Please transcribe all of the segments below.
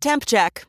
Temp check.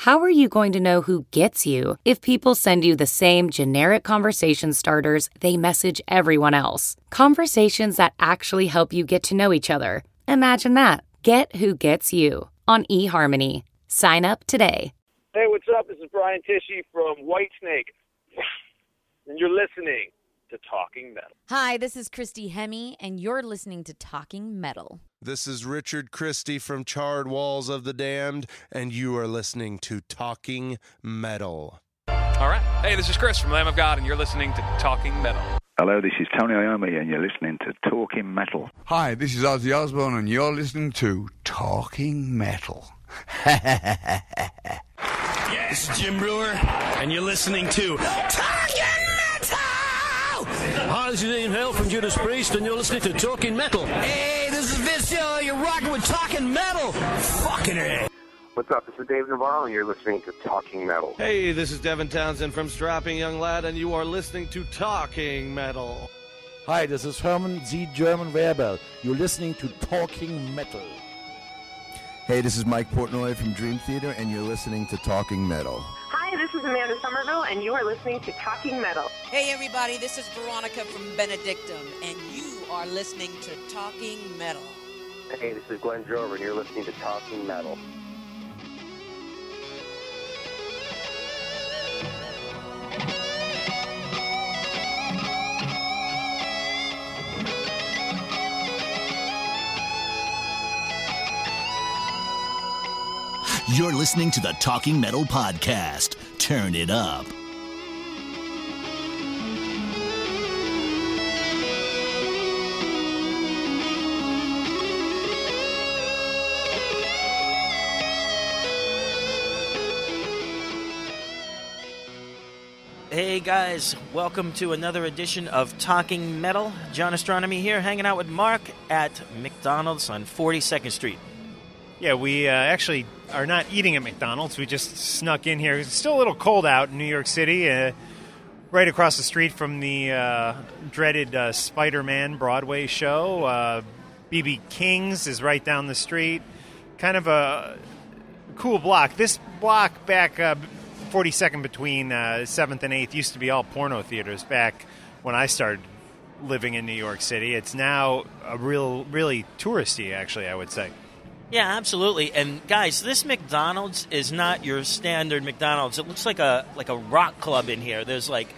How are you going to know who gets you if people send you the same generic conversation starters they message everyone else? Conversations that actually help you get to know each other. Imagine that. Get who gets you on eHarmony. Sign up today. Hey, what's up? This is Brian Tichy from Whitesnake, and you're listening to Talking Metal. Hi, this is Christy Hemme, and you're listening to Talking Metal. This is Richard Christie from Charred Walls of the Damned, and you are listening to Talking Metal. All right. Hey, this is Chris from Lamb of God, and you're listening to Talking Metal. Hello, this is Tony Iommi, and you're listening to Talking Metal. Hi, this is Ozzy Osbourne, and you're listening to Talking Metal. This is Jim Breuer, and you're listening to Talking Metal! Hi, this is Ian Hill from Judas Priest, and you're listening to Talking Metal. Hey, this is Vince Gill, you're rocking with Talking Metal! Fucking A! What's up? This is Dave Navarro, and you're listening to Talking Metal. Hey, this is Devin Townsend from Strapping Young Lad, and you are listening to Talking Metal. Hi, this is Herman Z. German Weber. You're listening to Talking Metal. Hey, this is Mike Portnoy from Dream Theater, and you're listening to Talking Metal. Hi, this is Amanda Somerville, and you are listening to Talking Metal. Hey, everybody, this is Veronica from Benedictum, and you are listening to Talking Metal. Hey, this is Glen Drover, and you're listening to Talking Metal. You're listening to the Talking Metal Podcast. Turn it up. Hey guys, welcome to another edition of Talking Metal. John Ostronomy here, hanging out with Mark at McDonald's on 42nd Street. Yeah, we uh, actually are not eating at McDonald's. We just snuck in here. It's still a little cold out in New York City, uh, right across the street from the uh, dreaded uh, Spider Man Broadway show. BB King's is right down the street. Kind of a cool block. This block back 42nd between 7th and 8th used to be all porno theaters back when I started living in New York City. It's now a real, really touristy, actually, I would say. Yeah, absolutely. And guys, this McDonald's is not your standard McDonald's. It looks like a like a rock club in here. There's like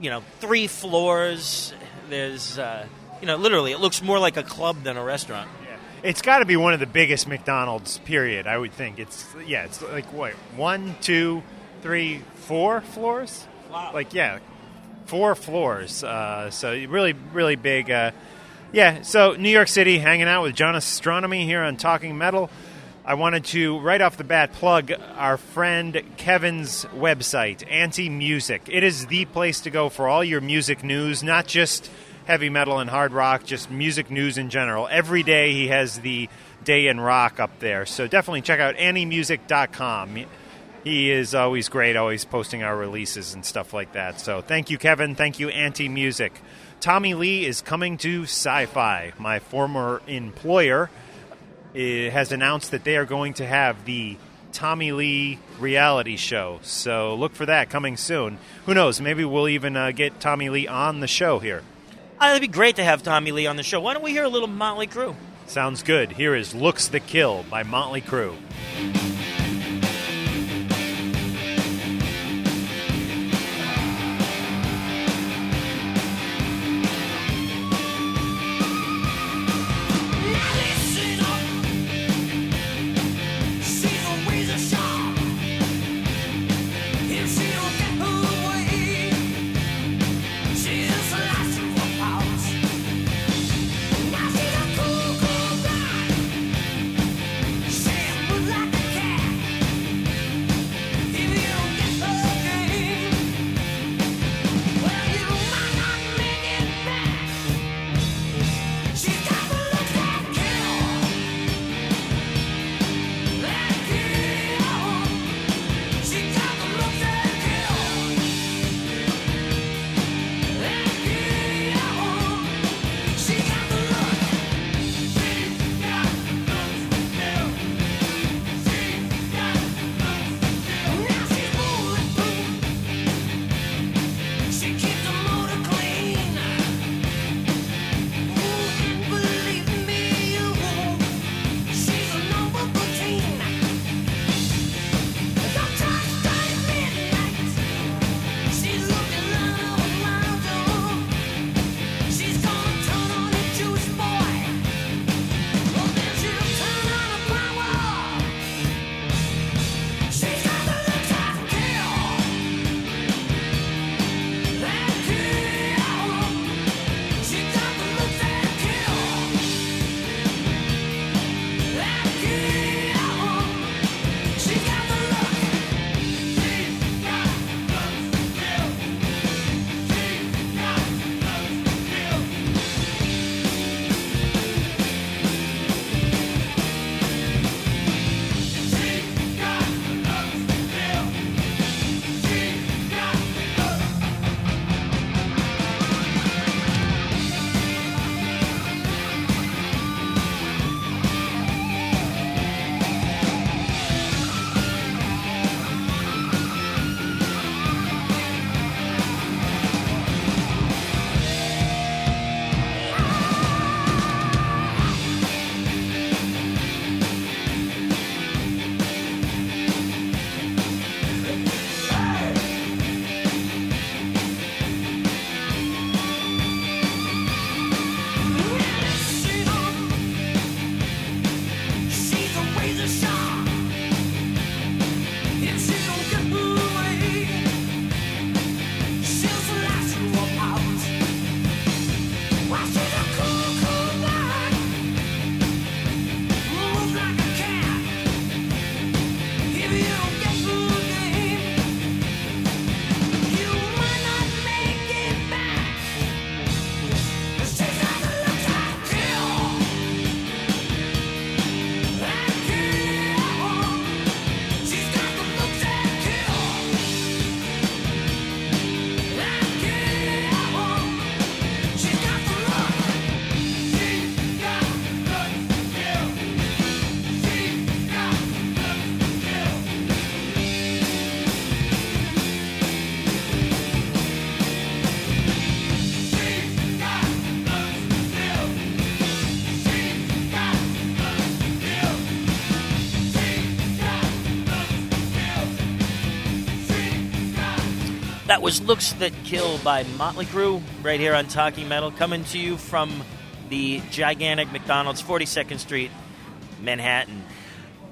you know, three floors. There's uh, you know, literally it looks more like a club than a restaurant. Yeah. It's got to be one of the biggest McDonald's period, I would think. It's yeah, it's like what? One, two, three, four floors? Wow. Like yeah, four floors. Uh, so really really big uh, yeah, so New York City, hanging out with John Ostronomy here on Talking Metal. I wanted to, right off the bat, plug our friend Kevin's website, Anti Music. It is the place to go for all your music news, not just heavy metal and hard rock, just music news in general. Every day he has the day in rock up there. So definitely check out antimusic.com. He is always great, always posting our releases and stuff like that. So thank you, Kevin. Thank you, Anti Music. Tommy Lee is coming to Sci Fi. My former employer eh, has announced that they are going to have the Tommy Lee reality show. So look for that coming soon. Who knows? Maybe we'll even uh, get Tommy Lee on the show here. Oh, it'd be great to have Tommy Lee on the show. Why don't we hear a little Motley Crue? Sounds good. Here is Looks That Kill by Motley Crue. That was Looks That Kill by Motley Crue, right here on Talking Metal, coming to you from the gigantic McDonald's, 42nd Street, Manhattan.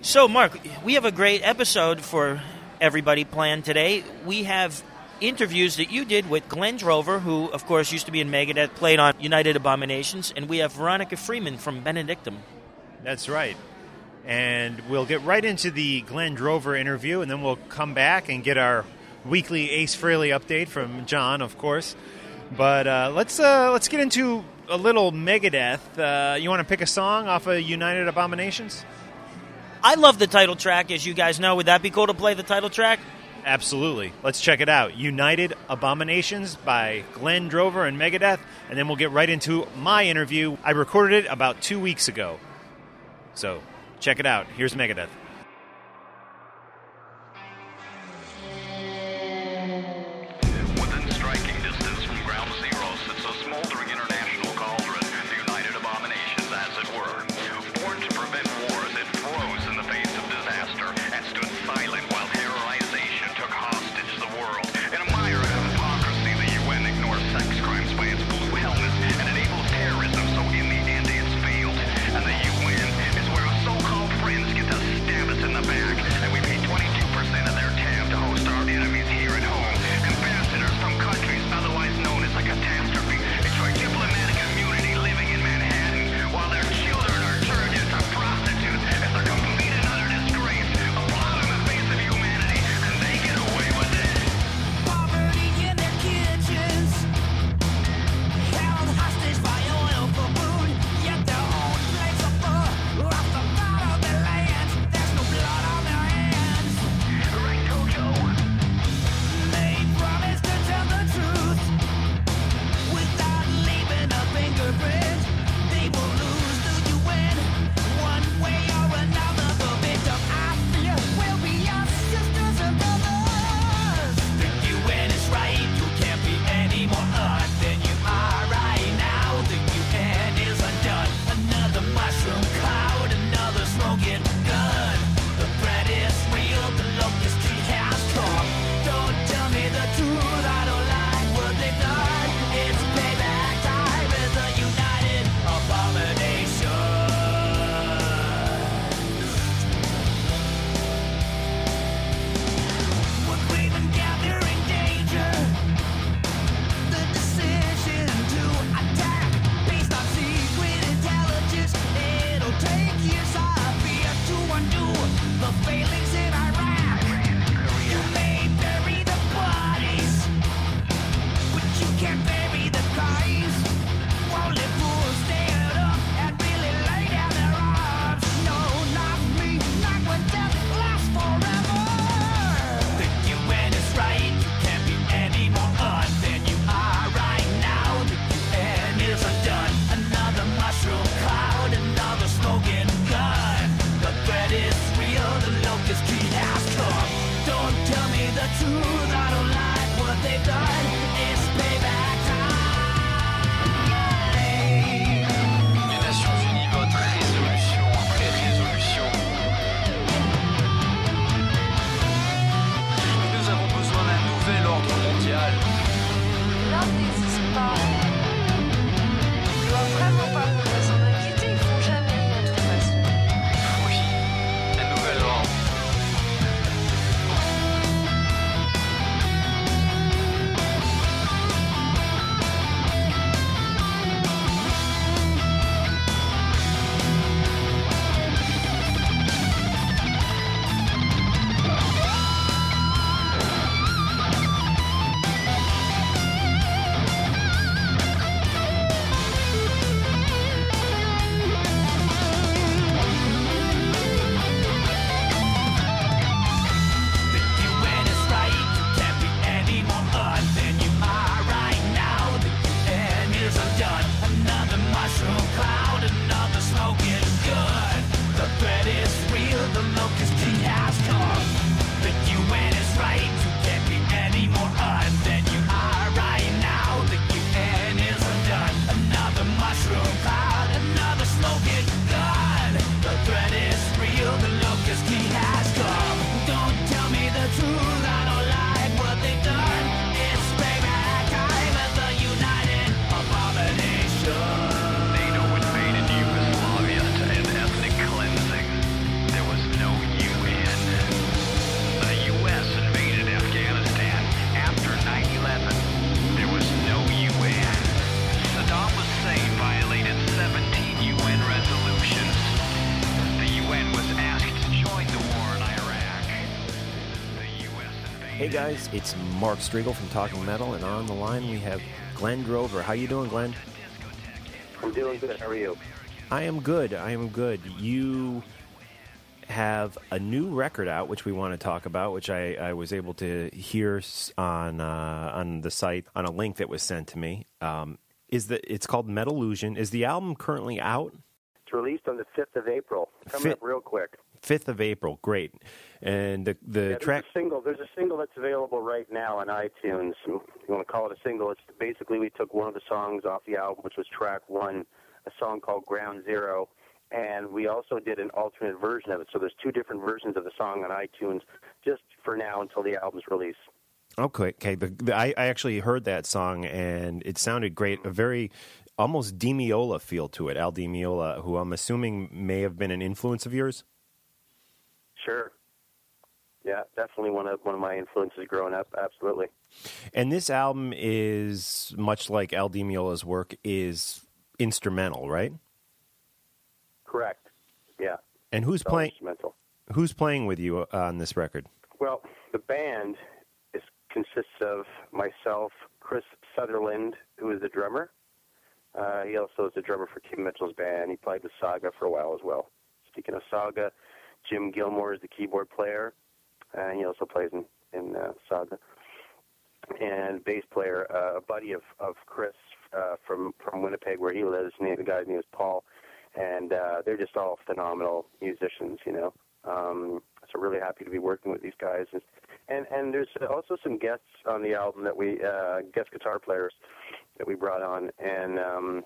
So, Mark, we have a great episode for everybody planned today. We have interviews that you did with Glen Drover, who, of course, used to be in Megadeth, played on United Abominations, and we have Veronica Freeman from Benedictum. That's right. And we'll get right into the Glen Drover interview, and then we'll come back and get our weekly Ace Frehley update from John, of course. But uh, let's uh, let's get into a little Megadeth. Uh, you want to pick a song off of United Abominations? I love the title track, as you guys know. Would that be cool to play the title track? Absolutely. Let's check it out. United Abominations by Glen Drover and Megadeth, and then we'll get right into my interview. I recorded it about two weeks ago. So check it out. Here's Megadeth. the failing guys, it's Mark Strigl from Talking Metal, and on the line we have Glen Drover. How you doing, Glen? I'm doing good. How are you? I am good. I am good. You have a new record out, which we want to talk about, which I, I was able to hear on uh, on the site on a link that was sent to me. Um, is that it's called Metalusion? Is the album currently out? It's released on the 5th of April. Coming Fi- up real quick. Fifth of April. Great. And the the Yeah, track. There's a single. There's a single that's available right now on iTunes. If you want to call it a single? It's basically we took one of the songs off the album, which was track one, a song called Ground Zero, and we also did an alternate version of it. So there's two different versions of the song on iTunes, just for now until the album's release. Okay, okay. The, the, I, I actually heard that song and it sounded great. A mm-hmm. very almost Di Meola feel to it. Al Di Meola, who I'm assuming may have been an influence of yours. Sure. Yeah, definitely one of one of my influences growing up. Absolutely. And this album is much like Al Di Meola's work is instrumental, right? Correct. Yeah. And who's playing? Instrumental. Who's playing with you uh, on this record? Well, the band is, consists of myself, Chris Sutherland, who is the drummer. Uh, he also is the drummer for Kim Mitchell's band. He played with Saga for a while as well. Speaking of Saga, Jim Gilmour is the keyboard player, and he also plays in, in uh, Saga. And bass player, uh, a buddy of, of Chris uh, from from Winnipeg, where he lives. And the guy's name is Paul, and uh, they're just all phenomenal musicians, you know. Um, so really happy to be working with these guys, and and there's also some guests on the album that we uh, guest guitar players that we brought on, and um,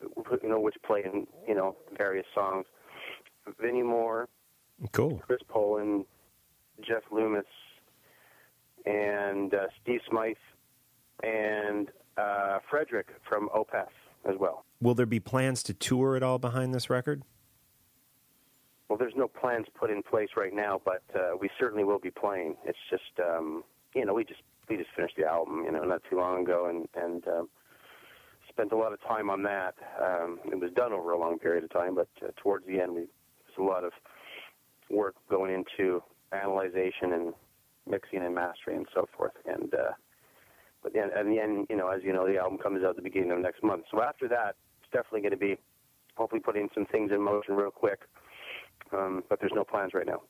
you know which play in you know various songs. Vinnie Moore, Cool. Chris Poland, Jeff Loomis, and uh, Steve Smyth, and uh, Frederick from Opeth as well. Will there be plans to tour at all behind this record? Well, there's no plans put in place right now, but uh, we certainly will be playing. It's just, um, you know, we just we just finished the album, you know, not too long ago, and and um, spent a lot of time on that. Um, it was done over a long period of time, but uh, towards the end, we there's a lot of work going into analyzation and mixing and mastering and so forth. And uh, but then at the end, you know, as you know, the album comes out at the beginning of next month. So after that, it's definitely going to be hopefully putting some things in motion real quick. Um, but there's no plans right now.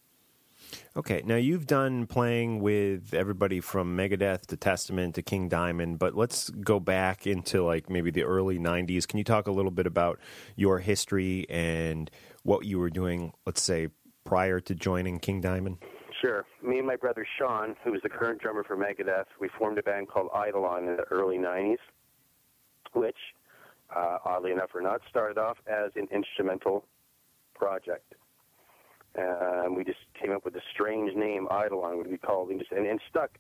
Okay, now you've done playing with everybody from Megadeth to Testament to King Diamond, but let's go back into like maybe the early 90s. Can you talk a little bit about your history and what you were doing, let's say, prior to joining King Diamond? Sure. Me and my brother Sean, who is the current drummer for Megadeth, we formed a band called Eidolon in the early 90s, which, uh, oddly enough or not, started off as an instrumental project. Um, we just came up with a strange name, Eidolon, would be called, and, just, and, and stuck.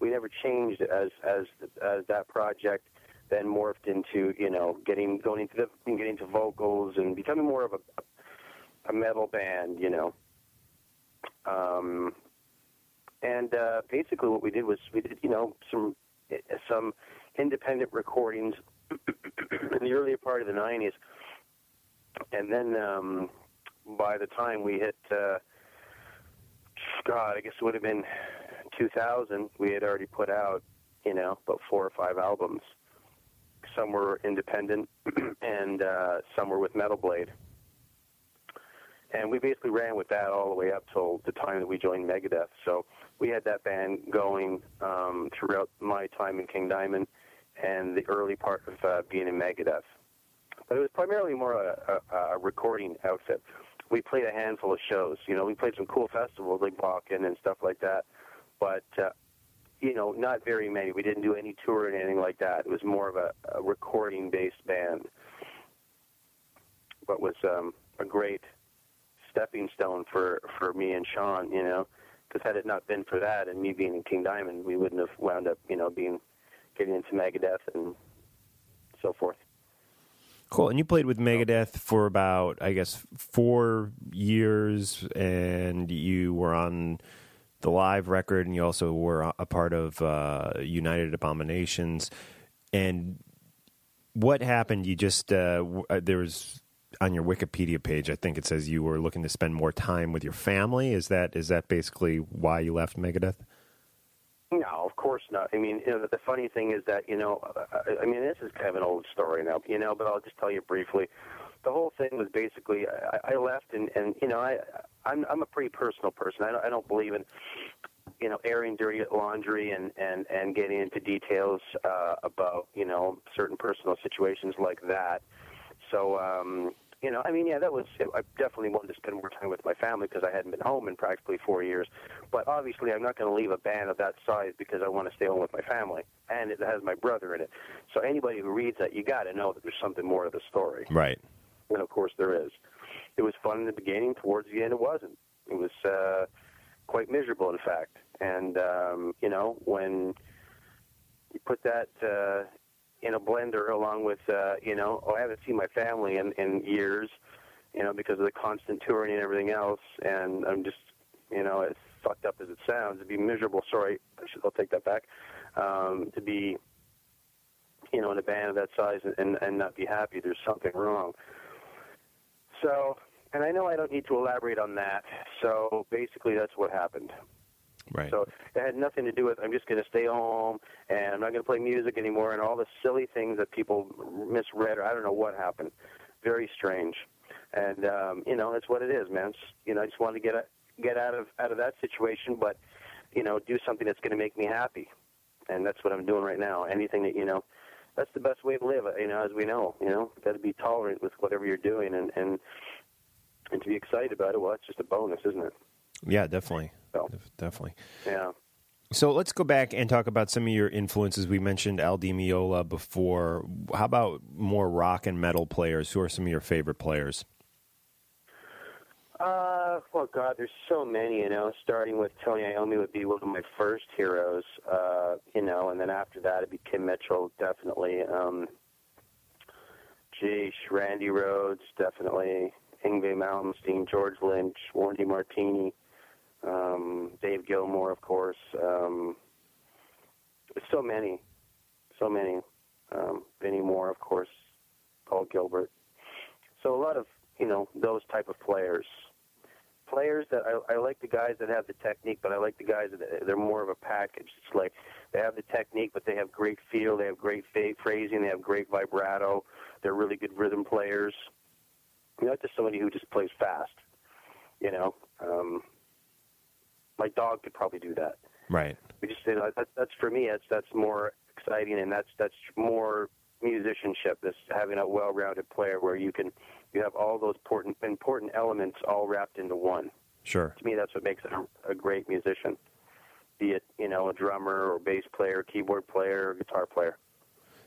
We never changed it as as as that project then morphed into you know getting going into the getting into vocals and becoming more of a a metal band, you know. Um, and uh, basically, what we did was we did, you know, some some independent recordings in the earlier part of the '90s, and then um, by the time we hit, uh, God, I guess it would have been 2000. We had already put out, you know, about four or five albums. Some were independent, and uh, some were with Metal Blade and we basically ran with that all the way up till the time that we joined Megadeth. So we had that band going um, throughout my time in King Diamond and the early part of uh, being in Megadeth. But it was primarily more a, a, a recording outfit. We played a handful of shows. You know, we played some cool festivals like Wacken and stuff like that. But uh, you know, not very many. We didn't do any tour or anything like that. It was more of a, a recording-based band, but was um, a great stepping stone for for me and Sean, you know, because had it not been for that and me being in King Diamond, we wouldn't have wound up, you know, being getting into Megadeth and so forth. Cool. And you played with Megadeth for about, I guess, four years, and you were on the live record, and you also were a part of uh, United Abominations. And what happened? You just uh, uh, there was on your Wikipedia page. I think it says you were looking to spend more time with your family. Is that is that basically why you left Megadeth? No, of course not. I mean, you know, the funny thing is that you know, I, I mean, this is kind of an old story now, you know, but I'll just tell you briefly. The whole thing was basically I, I left, and and you know, I I'm I'm a pretty personal person. I don't, I don't believe in you know airing dirty laundry and and and getting into details uh, about you know certain personal situations like that. So um, you know, I mean, yeah, that was. I definitely wanted to spend more time with my family because I hadn't been home in practically four years. But obviously, I'm not going to leave a band of that size because I want to stay home with my family, and it has my brother in it. So anybody who reads that, you got to know that there's something more to the story. Right. And of course, there is. It was fun in the beginning. Towards the end, it wasn't. It was uh, quite miserable, in fact. And um, you know, when you put that uh, in a blender along with uh, you know oh I haven't seen my family in, in years you know because of the constant touring and everything else. And I'm just you know as fucked up as it sounds to be miserable. Sorry I should I'll take that back. Um, to be you know in a band of that size and, and, and not be happy there's something wrong. So and I know I don't need to elaborate on that. So basically that's what happened Right. so it had nothing to do with I'm just going to stay home and I'm not going to play music anymore and all the silly things that people misread or I don't know what happened. Very strange. And um, you know, that's what it is, man. It's, you know, I just wanted to get get out of out of that situation, but you know, do something that's going to make me happy. And that's what I'm doing right now. Anything that you know, that's the best way to live. You know, as we know, you know, got to be tolerant with whatever you're doing and and and to be excited about it. Well, it's just a bonus, isn't it? Yeah, definitely. Def- definitely. Yeah. So let's go back and talk about some of your influences. We mentioned Al Di Meola before. How about more rock and metal players? Who are some of your favorite players? Uh, well, God, there's so many, you know. Starting with Tony Iommi would be one of my first heroes, uh, you know, and then after that it'd be Kim Mitchell, definitely. Um, Randy Rhoads, definitely. Yngwie Malmsteen, George Lynch, Warren DeMartini, um, Dave Gilmour, of course. Um, so many, so many. Um, Vinnie Moore, of course. Paul Gilbert. So a lot of you know those type of players. Players that I, I like the guys that have the technique, but I like the guys that they're more of a package. It's like they have the technique, but they have great feel, they have great phrasing, they have great vibrato. They're really good rhythm players. You not just somebody who just plays fast. You know, um, my dog could probably do that. Right. We just you know, that, that's for me. That's that's more exciting, and that's that's more musicianship. This having a well-rounded player where you can you have all those important important elements all wrapped into one. Sure. To me, that's what makes a, a great musician. Be it you know a drummer or bass player, keyboard player, or guitar player.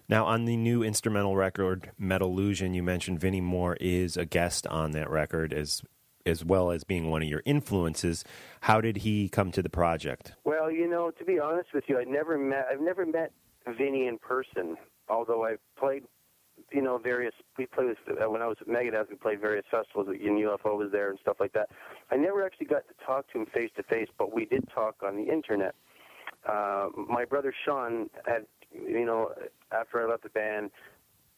Now, on the new instrumental record, Metalusion, you mentioned Vinnie Moore is a guest on that record as as well as being one of your influences. How did he come to the project? Well, you know, to be honest with you, I never met I've never met Vinny in person. Although I've played, you know, various we played with, uh, when I was at Megadeth. We played various festivals. And UFO was there and stuff like that. I never actually got to talk to him face to face, but we did talk on the internet. Uh, my brother Sean had, you know, after I left the band,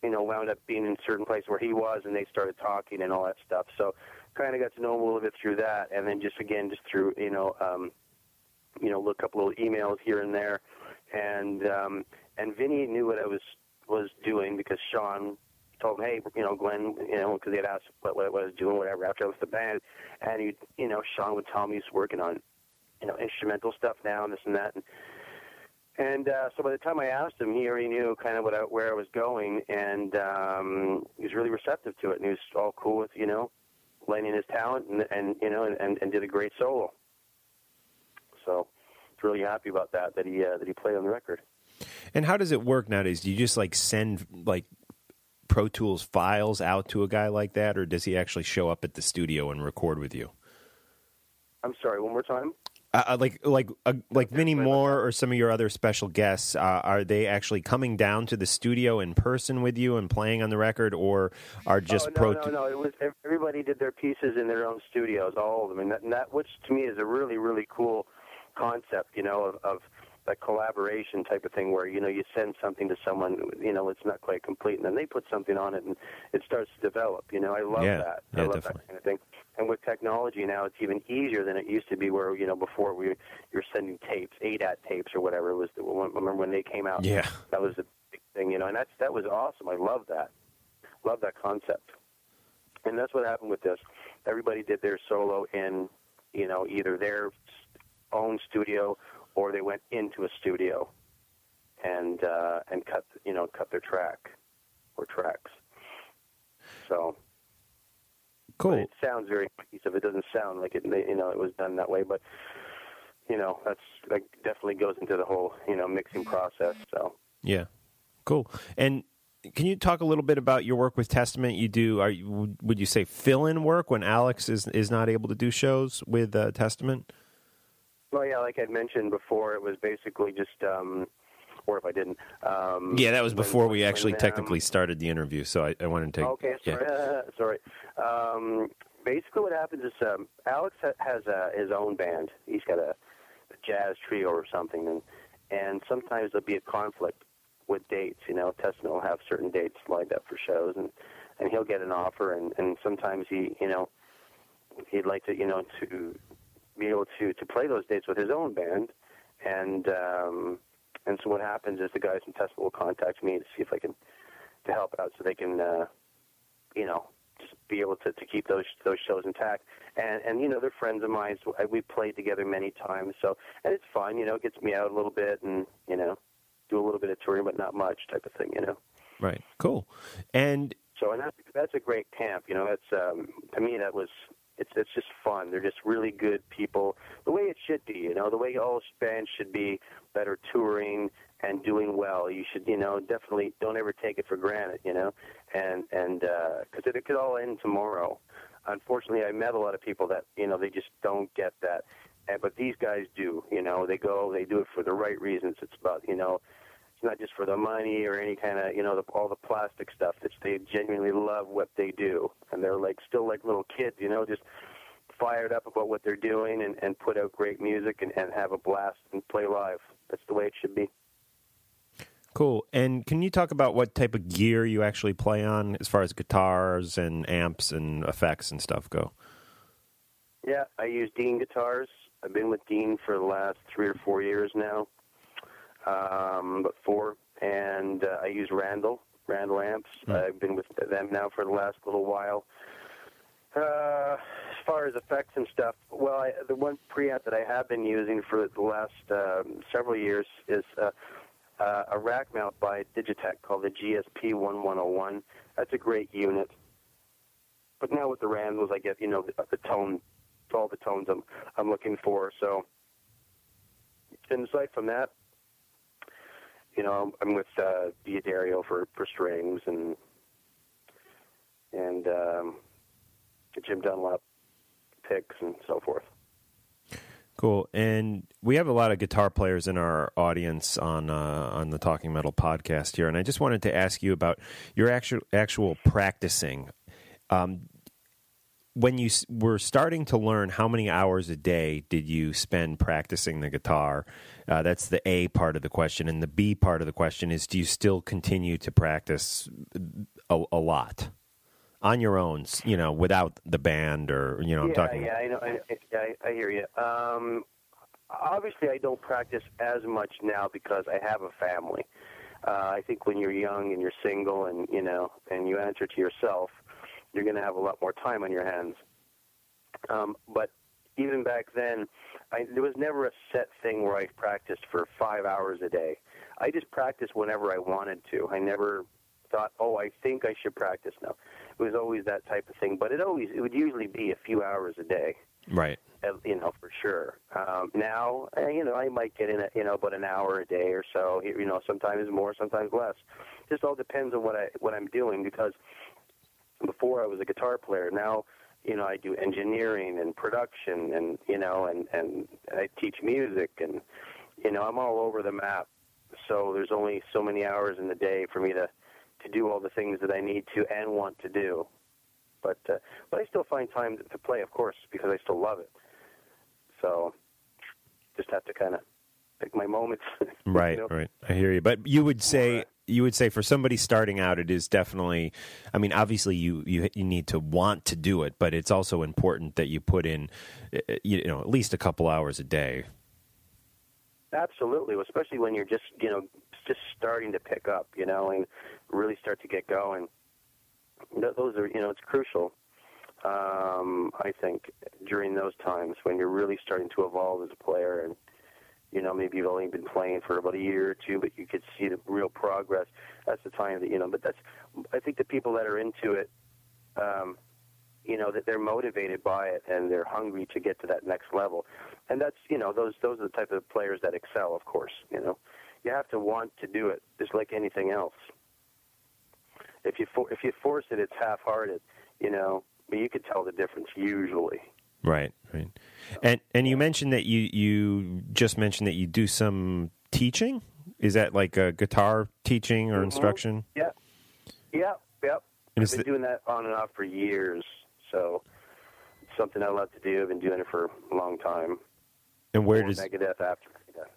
you know, wound up being in certain place where he was, and they started talking and all that stuff. So, kind of got to know him a little bit through that, and then just again, just through, you know, um, you know, look up little emails here and there, and um, and Vinny knew what I was was doing because Sean told him, hey, you know, Glen, you know, because he had asked what, what I was doing, whatever, after I left the band, and he, you know, Sean would tell me he's working on, you know, instrumental stuff now and this and that, and and uh, so by the time I asked him, he already knew kind of what I, where I was going, and um, he was really receptive to it, and he was all cool with you know, lending his talent, and, and you know, and, and, and did a great solo. So, really happy about that that he uh, that he played on the record. And how does it work nowadays? Do you just like send like Pro Tools files out to a guy like that, or does he actually show up at the studio and record with you? I'm sorry, one more time. Uh, like like uh, like Vinnie Moore or some of your other special guests, uh, are they actually coming down to the studio in person with you and playing on the record, or are just oh, no, Pro? no, no. It was everybody did their pieces in their own studios, all of them, and that, and that which to me is a really really cool concept. You know, of, of that collaboration type of thing where you know you send something to someone you know it's not quite complete and then they put something on it and it starts to develop you know? I love Yeah. that. Yeah, i love definitely. that kind of thing. And with technology now it's even easier than it used to be where you know before we you're sending tapes ADAT tapes or whatever it was the, remember when they came out? Yeah. that was a big thing you know and that's that was awesome. I love that. Love that concept. And that's what happened with this. Everybody did their solo in you know either their own studio or they went into a studio and uh, and cut you know cut their track or tracks. So Cool. it sounds very cohesive. It doesn't sound like it you know it was done that way, but you know that's that definitely goes into the whole you know mixing process. So Yeah. Cool. And can you talk a little bit about your work with Testament? You do are you, would- would you say fill in work when Alex is is not able to do shows with uh, Testament? Well yeah, like I'd mentioned before, it was basically just um, or if I didn't. Um, Yeah, that was when- before we when, actually um, technically started the interview, so I, I wanted to. Okay, yeah. sorry. sorry. Um, basically, what happens is um, Alex ha- has uh, his own band. He's got a, a jazz trio or something, and and sometimes there'll be a conflict with dates. You know, Testament will have certain dates lined up for shows, and and he'll get an offer, and and sometimes he, you know, he'd like to, you know, to be able to to play those dates with his own band, and um, and so what happens is the guys from Testament will contact me to see if I can to help out, so they can, uh, you know, just be able to, to keep those those shows intact. And and you know, they're friends of mine. So we played together many times. So and it's fun. You know, it gets me out a little bit, and you know, do a little bit of touring, but not much type of thing. You know. Right. Cool. And So and that's that's a great camp. You know, that's um, to me that was it's it's just fun. They're just really good people. The way it should be. You know, the way all bands should be that are touring and doing well. You should you know definitely don't ever take it for granted. You know, and and uh, because it, it could all end tomorrow. Unfortunately, I met a lot of people that you know they just don't get that. And, but these guys do. You know, they go, they do it for the right reasons. It's about you know it's not just for the money or any kind of you know the, all the plastic stuff. It's they genuinely love what they do, and they're like still like little kids, you know, just fired up about what they're doing and, and put out great music and, and have a blast and play live. That's the way it should be. Cool. And can you talk about what type of gear you actually play on as far as guitars and amps and effects and stuff go? Yeah, I use Dean guitars. I've been with Dean for the last three or four years now, um, but four. And uh, I use Randall, Randall amps. I've been with them now for the last little while. Uh, as far as effects and stuff, well, I, the one preamp that I have been using for the last um, several years is uh, uh, a rack mount by Digitech called the GSP 1101. That's a great unit. But now with the Randalls, I get you know the, the tone, all the tones I'm I'm looking for. So, and aside from that, you know, I'm with uh, D'Addario for for strings and and um, Jim Dunlop picks and so forth. Cool. And we have a lot of guitar players in our audience on uh, on the Talking Metal podcast here, and I just wanted to ask you about your actual actual practicing. Um, when you were starting to learn, how many hours a day did you spend practicing the guitar? Uh, that's the A part of the question, and the B part of the question is: Do you still continue to practice a, a lot on your own? You know, without the band, or you know, I'm talking. yeah, I know. I, I, I hear you. Um, obviously, I don't practice as much now because I have a family. Uh, I think when you're young and you're single and you know and you answer to yourself, you're going to have a lot more time on your hands. Um, but even back then, I, there was never a set thing where I practiced for five hours a day. I just practiced whenever I wanted to. I never thought, oh, I think I should practice now. It was always that type of thing. But it always, it would usually be a few hours a day Right. you know, for sure. Um, now, uh, you know, I might get in, a, you know, about an hour a day or so. You know, sometimes more, sometimes less. Just all depends on what I what I'm doing. Because before I was a guitar player, now, you know, I do engineering and production, and you know, and and I teach music, and you know, I'm all over the map. So there's only so many hours in the day for me to to do all the things that I need to and want to do but uh, but I still find time to, play, of course, because I still love it. So just have to kind of pick my moments. Right, know? right. I hear you. But you would say you would say for somebody starting out, it is definitely. I mean, obviously, you you you need to want to do it, but it's also important that you put in, uh, you know, at least a couple hours a day. Absolutely, especially when you're just you know just starting to pick up, you know, and really start to get going. Those are you know it's crucial. Um, I think during those times when you're really starting to evolve as a player, and you know maybe you've only been playing for about a year or two, but you could see the real progress. That's the time that you know. But that's I think the people that are into it. Um, you know that they're motivated by it and they're hungry to get to that next level and that's you know those those are the type of players that excel of course you know you have to want to do it just like anything else if you for, if you force it it's half-hearted you know but you could tell the difference usually Right, right. And and you mentioned that you you just mentioned that you do some teaching. Is that like a guitar teaching or Mhm. instruction? yeah yeah yep And i've been the- doing that on and off for years so it's something i love to do i've been doing it for a long time And where Before does megadeth after megadeth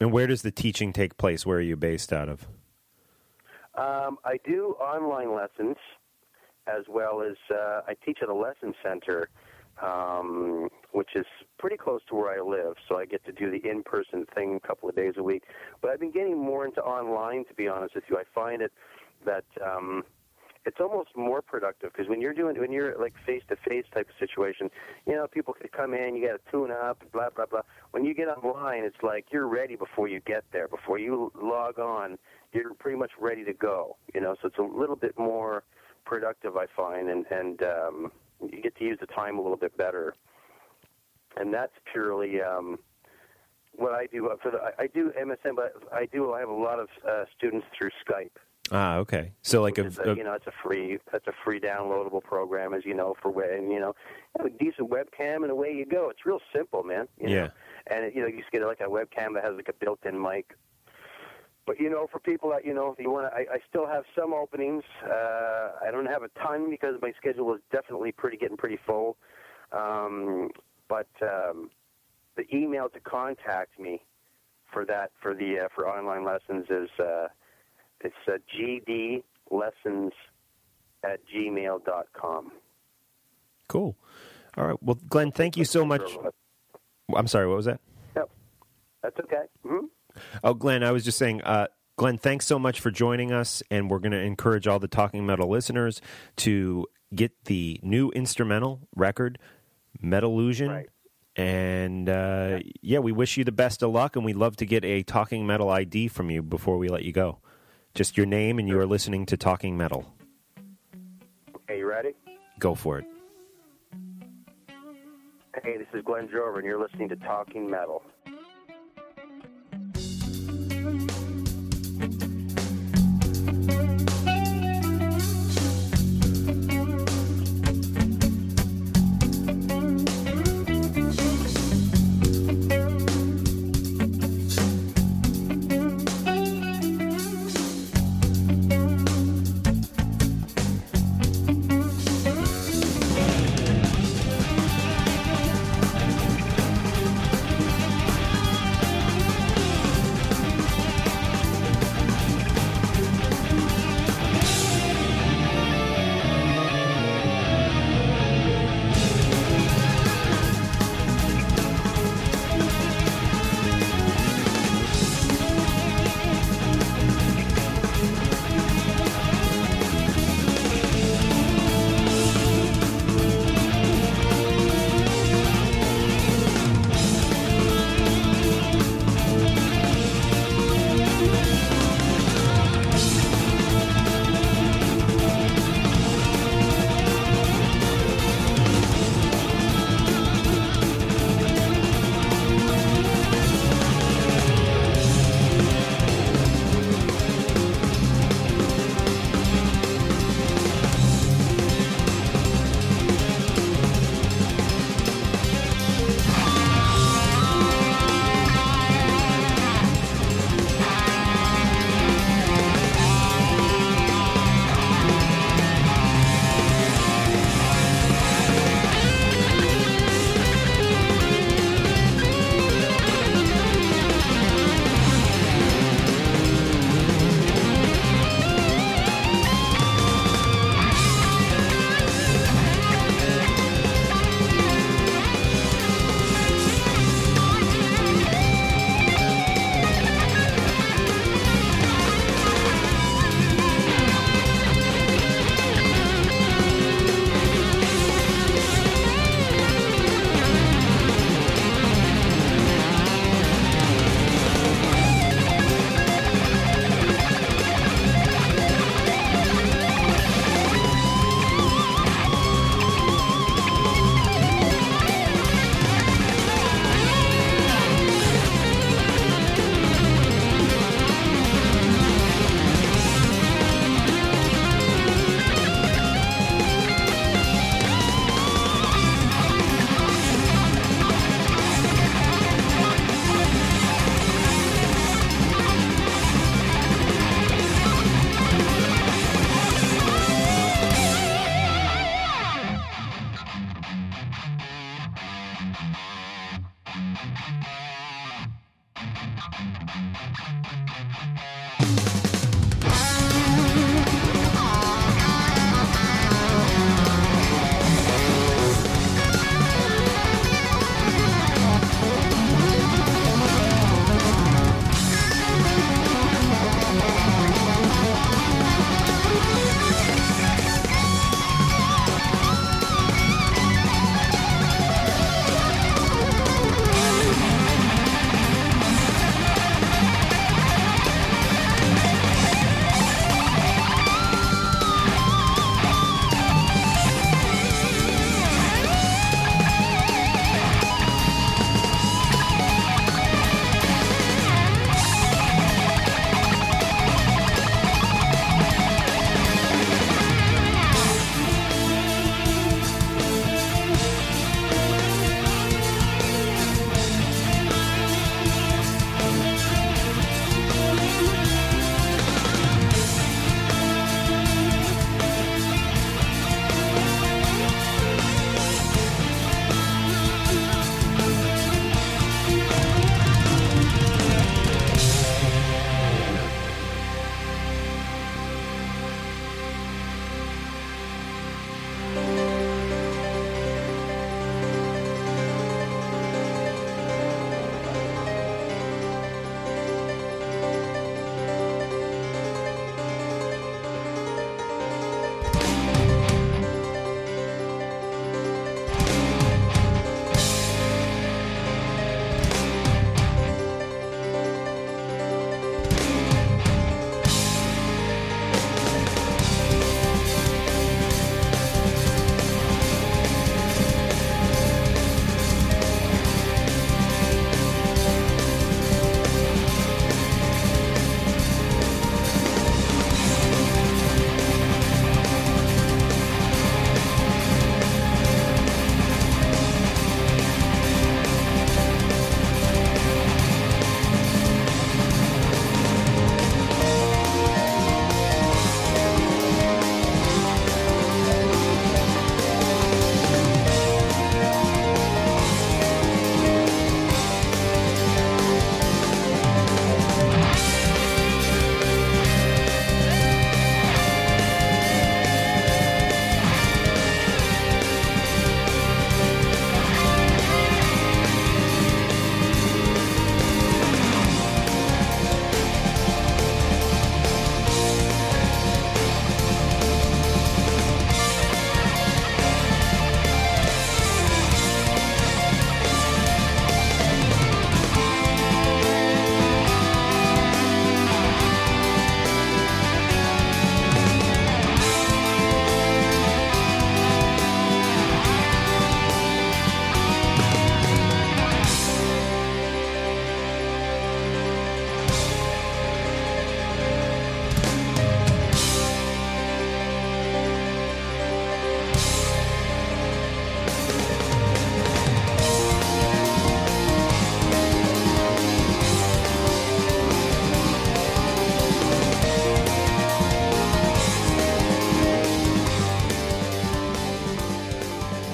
and where does the teaching take place? Where are you based out of? Um, I do online lessons as well as uh, I teach at a lesson center, um, which is pretty close to where I live. So I get to do the in-person thing a couple of days a week. But I've been getting more into online, to be honest with you. I find it that um, it's almost more productive because when you're doing when you're like face-to-face type of situation, you know, people could come in, you got to tune up, blah blah blah. When you get online, it's like you're ready before you get there. Before you log on, you're pretty much ready to go. You know, so it's a little bit more productive, I find, and and um, you get to use the time a little bit better. And that's purely um, what I do. For the, I do MSN, but I do. I have a lot of uh, students through Skype. Ah, okay. So like a, a, you know, it's a free, that's a free downloadable program, as you know, for and you know, have a decent webcam, and away you go. It's real simple, man. You know? yeah. and you know you just get like a webcam that has like a built-in mic. But you know, for people that you know, if you want to, I, I still have some openings. Uh, I don't have a ton because my schedule is definitely pretty getting pretty full. Um, but um, the email to contact me for that for the uh, for online lessons is uh, it's uh, gdlessons at gmail dot com. Cool. All right. Well, Glen, thank you so much. I'm sorry. What was that? Yep, that's okay. hmm Oh, Glen, I was just saying, uh, Glen, thanks so much for joining us, and we're going to encourage all the Talking Metal listeners to get the new instrumental record, Metalusion. And uh, yeah, we wish you the best of luck, and we'd love to get a Talking Metal ID from you before we let you go. Just your name, and you are listening to Talking Metal. Are you ready? Go for it. Hey, this is Glen Drover, and you're listening to Talking Metal.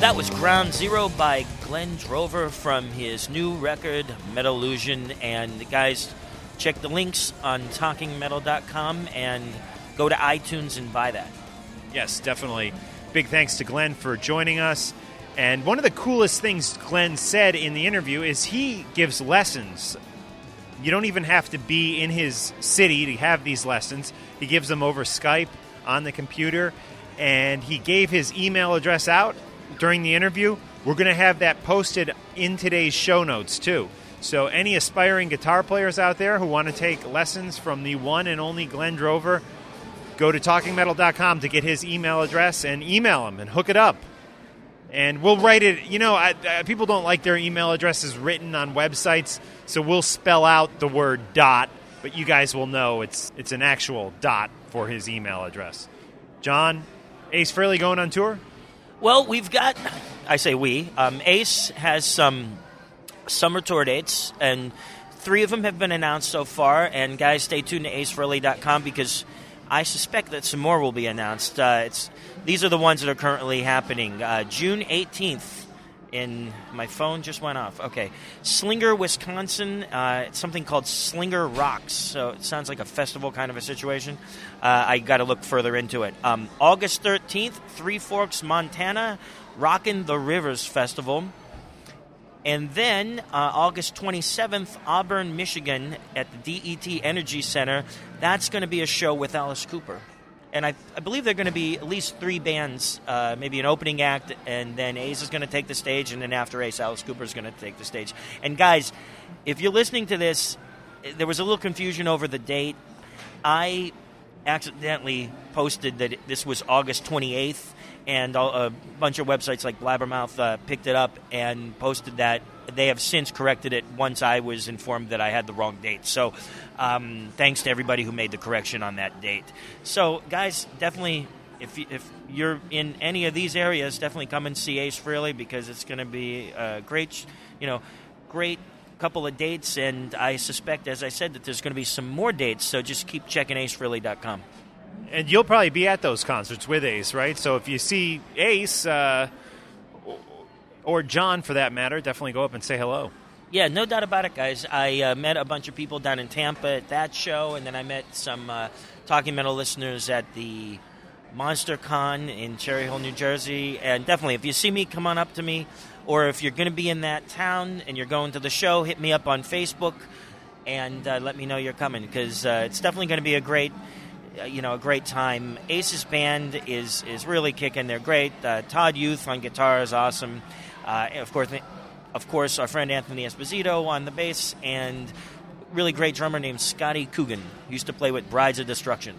That was Ground Zero by Glen Drover from his new record, Metalusion. And guys, check the links on talkingmetal.com and go to iTunes and buy that. Yes, definitely. Big thanks to Glen for joining us. And one of the coolest things Glen said in the interview is he gives lessons. You don't even have to be in his city to have these lessons. He gives them over Skype on the computer, and he gave his email address out during the interview. We're going to have that posted in today's show notes, too. So, any aspiring guitar players out there who want to take lessons from the one and only Glen Drover, go to talkingmetal.com to get his email address and email him and hook it up. And we'll write it. You know, I, I, people don't like their email addresses written on websites, so we'll spell out the word dot, but you guys will know it's it's an actual dot for his email address. John, Ace Frehley going on tour? Well, we've got, I say we, um, Ace has some summer tour dates, and three of them have been announced so far. And guys, stay tuned to acefrehley.com because I suspect that some more will be announced. Uh, it's these are the ones that are currently happening. Uh, June 18th in my phone just went off. Okay, Slinger, Wisconsin. Uh, something called Slinger Rocks. So it sounds like a festival kind of a situation. Uh, I got to look further into it. Um, August 13th, Three Forks, Montana, Rockin' the Rivers Festival. And then uh, August 27th, Auburn, Michigan, at the DTE Energy Center. That's going to be a show with Alice Cooper. And I, I believe there are going to be at least three bands, uh, maybe an opening act, and then Ace is going to take the stage, and then after Ace, Alice Cooper is going to take the stage. And guys, if you're listening to this, there was a little confusion over the date. I accidentally posted that this was August 28th, and a bunch of websites like Blabbermouth uh, picked it up and posted that. They have since corrected it once I was informed that I had the wrong date. So, um, thanks to everybody who made the correction on that date. So, guys, definitely, if, if you're in any of these areas, definitely come and see Ace Frehley because it's going to be a great, you know, great couple of dates. And I suspect, as I said, that there's going to be some more dates. So just keep checking acefrehley.com. And you'll probably be at those concerts with Ace, right? So if you see Ace, uh, or John for that matter, definitely go up and say hello. Yeah, no doubt about it, guys. I uh, met a bunch of people down in Tampa at that show, and then I met some uh, Talking Metal listeners at the Monster Con in Cherry Hill, New Jersey. And definitely, if you see me, come on up to me. Or if you're going to be in that town and you're going to the show, hit me up on Facebook and uh, let me know you're coming because uh, it's definitely going to be a great uh, you know a great time. Ace's band is is really kicking. They're great. Uh, Todd Youth on guitar is awesome. Uh, of course, of course, our friend Anthony Esposito on the bass, and really great drummer named Scotty Coogan. Used to play with Brides of Destruction.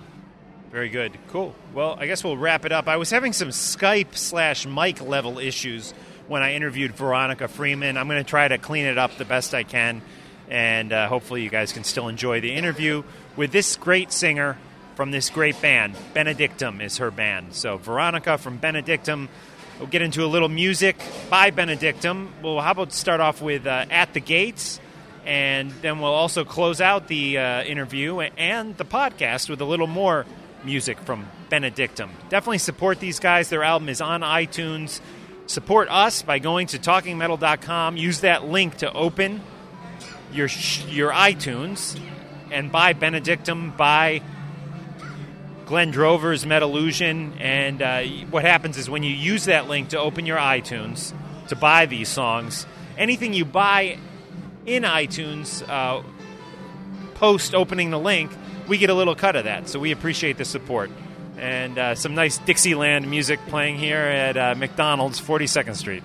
Very good. Cool. Well, I guess we'll wrap it up. I was having some Skype slash mic level issues when I interviewed Veronica Freeman. I'm going to try to clean it up the best I can, and uh, hopefully, you guys can still enjoy the interview with this great singer from this great band. Benedictum is her band. So, Veronica from Benedictum. We'll get into a little music by Benedictum. Well, how about start off with uh, At the Gates? And then we'll also close out the uh, interview and the podcast with a little more music from Benedictum. Definitely support these guys. Their album is on iTunes. Support us by going to talkingmetal.com. Use that link to open your your iTunes and buy Benedictum, buy Glen Drover's Metalusion. And uh, what happens is when you use that link to open your iTunes to buy these songs, anything you buy in iTunes uh, post opening the link, we get a little cut of that. So we appreciate the support. And uh, some nice Dixieland music playing here at uh, McDonald's, 42nd Street.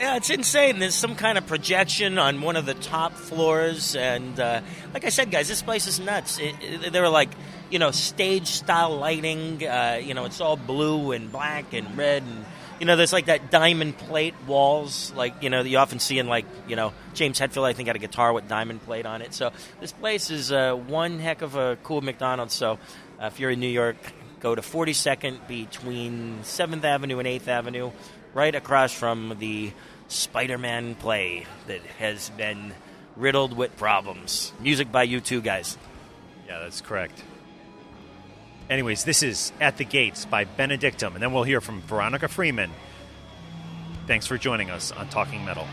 Yeah, it's insane. There's some kind of projection on one of the top floors, and uh, like I said, guys, this place is nuts. It, it, they were like, you know, stage style lighting. Uh, you know, it's all blue and black and red, and you know, there's like that diamond plate walls, like you know, that you often see in like you know, James Hetfield. I think had a guitar with diamond plate on it. So this place is uh, one heck of a cool McDonald's. So uh, if you're in New York, go to 42nd between 7th Avenue and 8th Avenue, right across from the Spider Man play that has been riddled with problems. Music by U2 guys. Yeah, that's correct. Anyways, this is At the Gates by Benedictum, and then we'll hear from Veronica Freeman. Thanks for joining us on Talking Metal.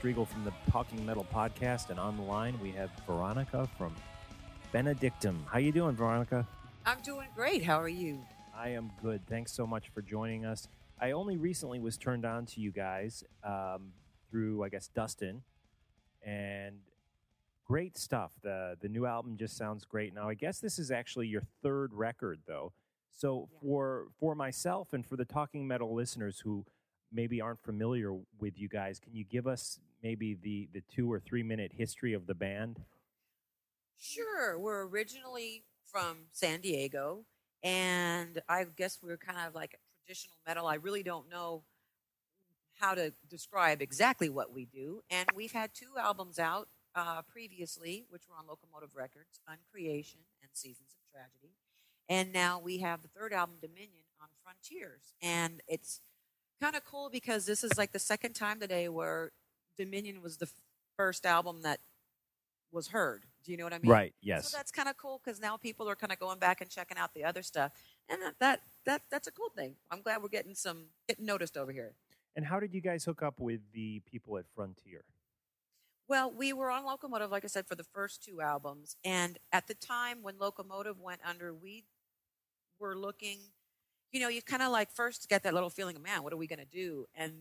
Strigl from the Talking Metal podcast, and on the line we have Veronica from Benedictum. How you doing, Veronica? I'm doing great. How are you? I am good. Thanks so much for joining us. I only recently was turned on to you guys um, through, I guess, Dustin, and great stuff. the The new album just sounds great. Now, I guess this is actually your third record, though. So for for myself and for the Talking Metal listeners who maybe aren't familiar with you guys, can you give us maybe the the two or three minute history of the band? Sure. We're originally from San Diego, and I guess we're kind of like traditional metal. I really don't know how to describe exactly what we do. And we've had two albums out uh, previously, which were on Locomotive Records, Uncreation and Seasons of Tragedy. And now we have the third album, Dominion, on Frontiers. And it's kind of cool because this is like the second time today where Dominion was the first album that was heard. Do you know what I mean? Right, yes. So that's kind of cool because now people are kind of going back and checking out the other stuff, and that, that that that's a cool thing. I'm glad we're getting some getting noticed over here. And how did you guys hook up with the people at Frontier? Well, we were on Locomotive, like I said, for the first two albums, and at the time when Locomotive went under, we were looking. You know, you kind of like first get that little feeling of, man, what are we going to do? And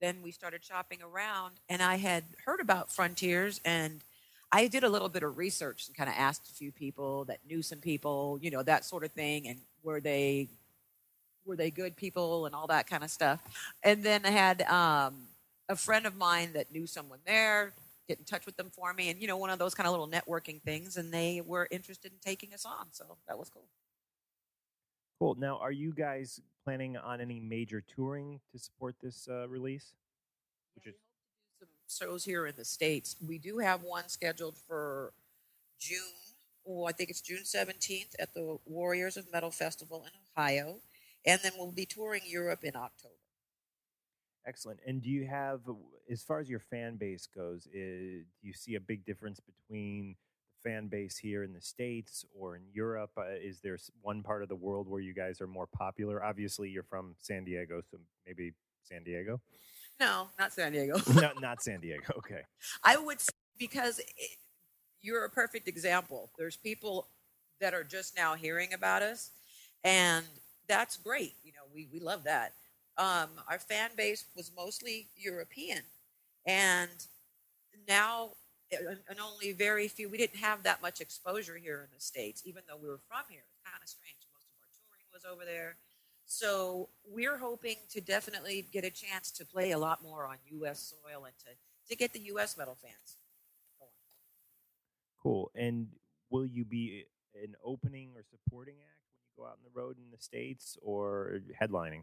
then we started shopping around, and I had heard about Frontiers, and I did a little bit of research and kind of asked a few people that knew some people, you know, that sort of thing, and were they were they good people and all that kind of stuff. And then I had um, a friend of mine that knew someone there, get in touch with them for me, and you know, one of those kind of little networking things, and they were interested in taking us on, so that was cool. Cool. Now, are you guys planning on any major touring to support this uh, release? Which is Some shows here in the states. We do have one scheduled for June. Oh, I think it's June seventeenth at the Warriors of Metal Festival in Ohio, and then we'll be touring Europe in October. excellent. And do you have, as far as your fan base goes, is, do you see a big difference between fan base here in the states or in Europe? Uh, is there one part of the world where you guys are more popular? Obviously, you're from San Diego, so maybe San Diego. No, not San Diego. no, not San Diego. Okay. I would because it, you're a perfect example. There's people that are just now hearing about us, and that's great. You know, we we love that. Um, our fan base was mostly European, and now and only very few. We didn't have that much exposure here in the states, even though we were from here. It's kind of strange. Most of our touring was over there. So we're hoping to definitely get a chance to play a lot more on U.S. soil and to, to get the U.S. metal fans. Going. Cool. And will you be an opening or supporting act when you go out on the road in the states or headlining?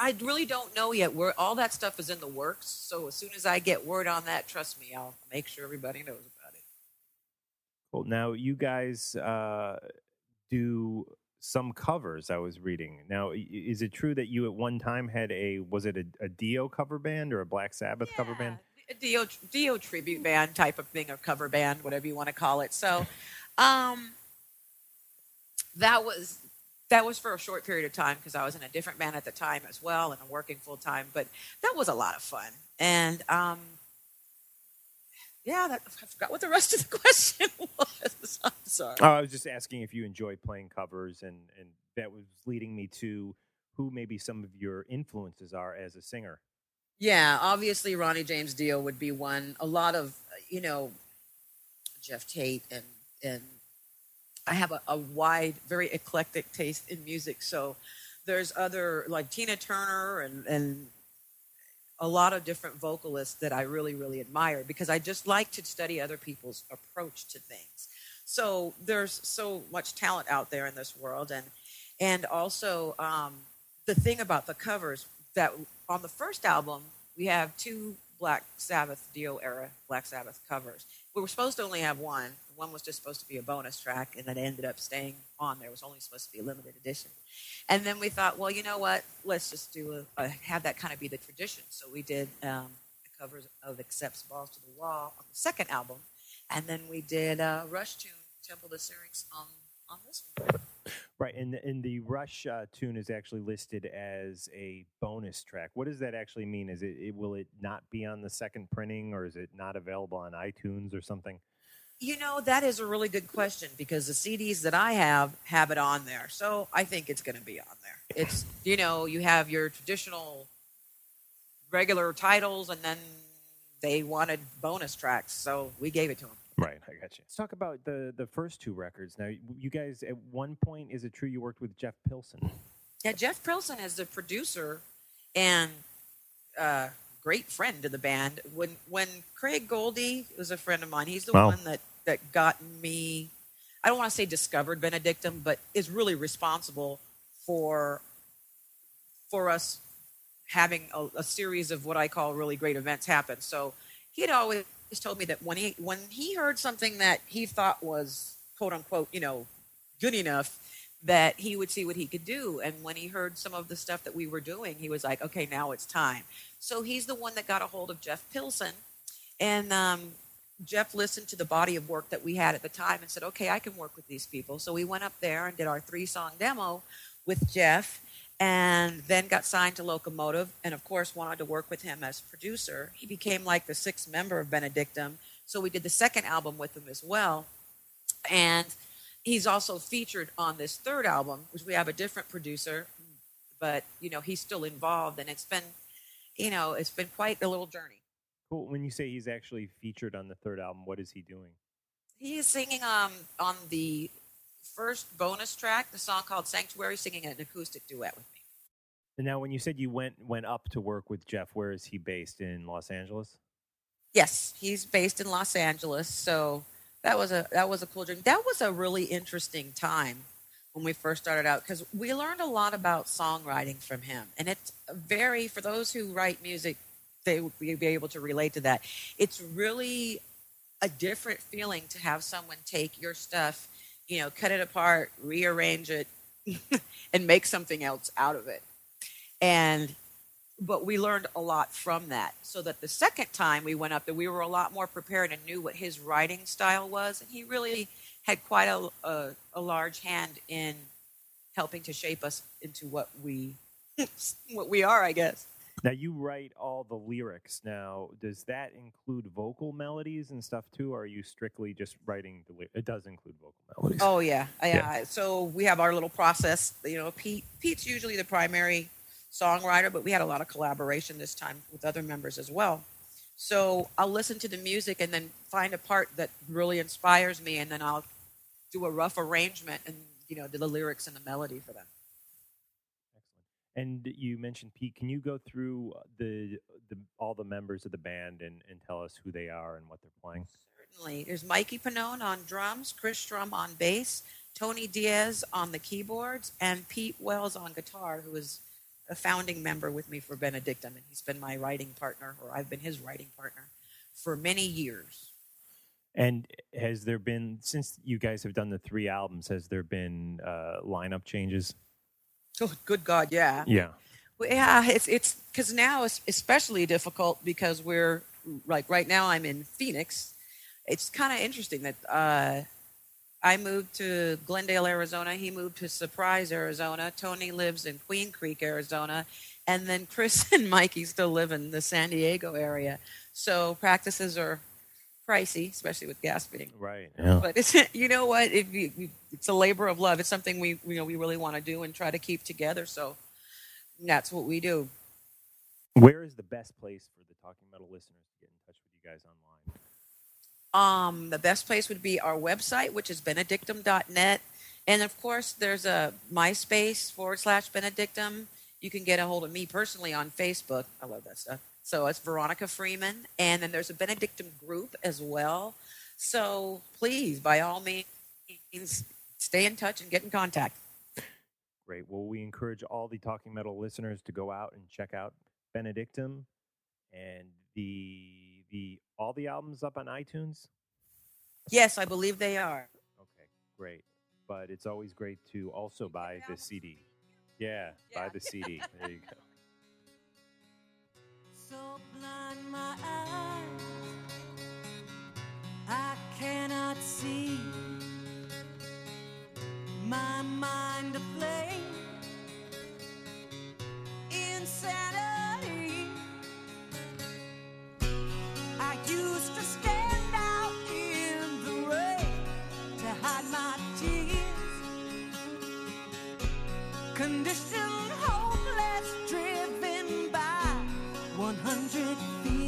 I really don't know yet. Where all that stuff is in the works. So as soon as I get word on that, trust me, I'll make sure everybody knows about it. Cool. Now you guys uh, do some covers. I was reading. Now, is it true that you at one time had a was it a, a Dio cover band or a Black Sabbath cover band? A Dio, Dio tribute band type of thing, or cover band, whatever you want to call it. So, um, that was that was for a short period of time because I was in a different band at the time as well and I'm working full time. But that was a lot of fun. And um, yeah, that, I forgot what the rest of the question was. I'm sorry. Oh, I was just asking if you enjoy playing covers, and and that was leading me to who maybe some of your influences are as a singer. Yeah, obviously Ronnie James Dio would be one. A lot of you know Geoff Tate and and I have a, a wide, very eclectic taste in music. So there's other like Tina Turner and and a lot of different vocalists that I really really admire because I just like to study other people's approach to things. So there's so much talent out there in this world and and also um, the thing about the covers that on the first album we have two Black Sabbath Dio era Black Sabbath covers. We were supposed to only have one. One was just supposed to be a bonus track, and then it ended up staying on there. It was only supposed to be a limited edition. And then we thought, well, you know what? Let's just do a, a have that kind of be the tradition. So we did um, the covers of "Accepts Balls to the Wall" on the second album, and then we did uh, Rush tune "Temple to Syrinx" on on this one. Right, and and the Rush uh, tune is actually listed as a bonus track. What does that actually mean? Is it, it will it not be on the second printing, or is it not available on iTunes or something? You know, that is a really good question because the CDs that I have have it on there. So I think it's going to be on there. It's, you know, you have your traditional regular titles and then they wanted bonus tracks. So we gave it to them. Right, I got you. Let's talk about the the first two records. Now, you guys at one point, is it true you worked with Jeff Pilson? Yeah, Jeff Pilson is the producer and uh, great friend to the band. When when Craig Goldy was a friend of mine, he's the Wow. one that that got me. I don't want to say discovered Benedictum, but is really responsible for for us having a, a series of what I call really great events happen. So he had always told me that when he when he heard something that he thought was quote unquote you know good enough that he would see what he could do. And when he heard some of the stuff that we were doing he was like okay now it's time. So he's the one that got a hold of jeff pilson and um, jeff listened to the body of work that we had at the time and said okay i can work with these people. So we went up there and did our three song demo with jeff and then got signed to Locomotive, and of course wanted to work with him as producer. He became like the sixth member of Benedictum, so we did the second album with him as well. And he's also featured on this third album, which we have a different producer, but you know he's still involved, and it's been, you know, it's been quite a little journey. Cool. When you say he's actually featured on the third album, what is he doing? He is singing um, on the first bonus track, the song called Sanctuary, singing an acoustic duet with me. And now, when you said you went went up to work with Jeff, where is he based in Los Angeles? Yes, he's based in Los Angeles, so that was a that was a cool dream. That was a really interesting time when we first started out because we learned a lot about songwriting from him, and it's very for those who write music, they would be able to relate to that. It's really a different feeling to have someone take your stuff, you know, cut it apart, rearrange it, and make something else out of it. And but we learned a lot from that. So that the second time we went up there, we were a lot more prepared and knew what his writing style was, and he really had quite a, a, a large hand in helping to shape us into what we what we are, I guess. Now you write all the lyrics. Now, does that include vocal melodies and stuff too, or are you strictly just writing the? It does include vocal melodies. Oh yeah, Yeah. yeah. So we have our little process. You know, Pete Pete's usually the primary songwriter, but we had a lot of collaboration this time with other members as well. So I'll listen to the music and then find a part that really inspires me, and then I'll do a rough arrangement and you know do the lyrics and the melody for them. And you mentioned Pete. Can you go through the the all the members of the band and, and tell us who they are and what they're playing? Certainly. There's Mikey Pannone on drums, Chris Shrum on bass, Tony Diaz on the keyboards, and Pete Wells on guitar, who is a founding member with me for Benedictum, and he's been my writing partner, or I've been his writing partner for many years. And has there been since you guys have done the three albums? Has there been uh, lineup changes? Oh, good God, yeah. Yeah. Well, yeah, it's it's because now it's especially difficult because we're like right now I'm in Phoenix. It's kind of interesting that uh, I moved to Glendale, Arizona. He moved to Surprise, Arizona. Tony lives in Queen Creek, Arizona, and then Chris and Mikey still live in the San Diego area. So practices are pricey, especially with gas being Right. but it's you know what it, it's a labor of love. It's something we you know we really want to do and try to keep together. So that's what we do. Where is the best place for the Talking Metal listeners to get in touch with you guys online? Um, the best place would be our website, which is benedictum.net. And of course, there's a MySpace forward slash Benedictum. You can get a hold of me personally on Facebook. I love that stuff. So it's Veronica Freeman. And then there's a Benedictum group as well. So please, by all means, stay in touch and get in contact. Great. Well, we encourage all the Talking Metal listeners to go out and check out Benedictum and the the all the albums up on iTunes. Yes, I believe they are. Okay, great. But it's always great to also buy the CD. Yeah, buy the CD. There you go. So blind my eyes, I cannot see. My mind aflame, insanity. I used to stand out in the rain to hide my tears. Conditioned, 100 fears.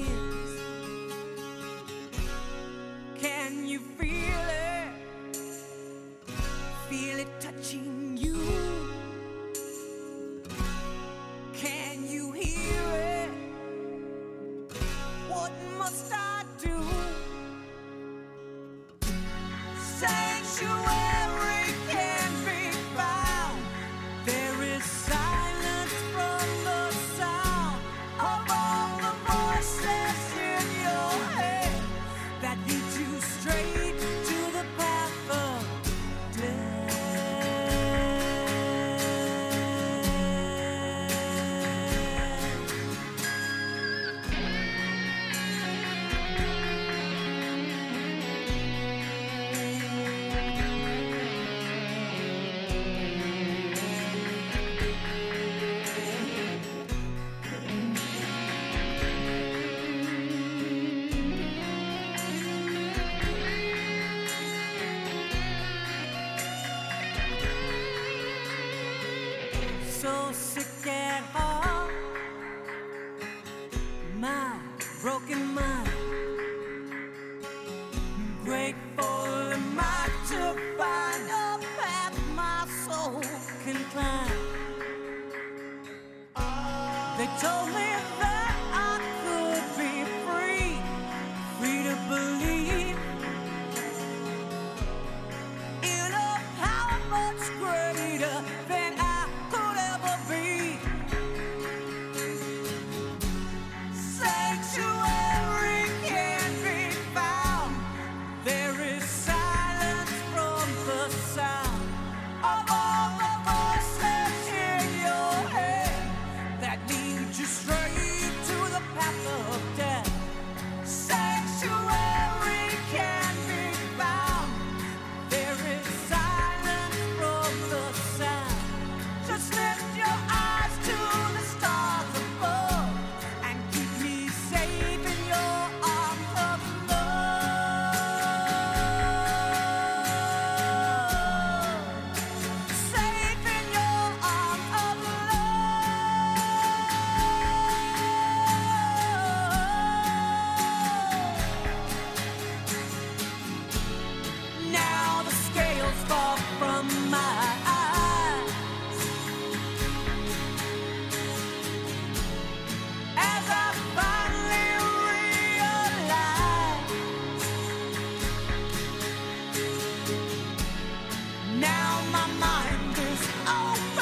my mind is open. Oh,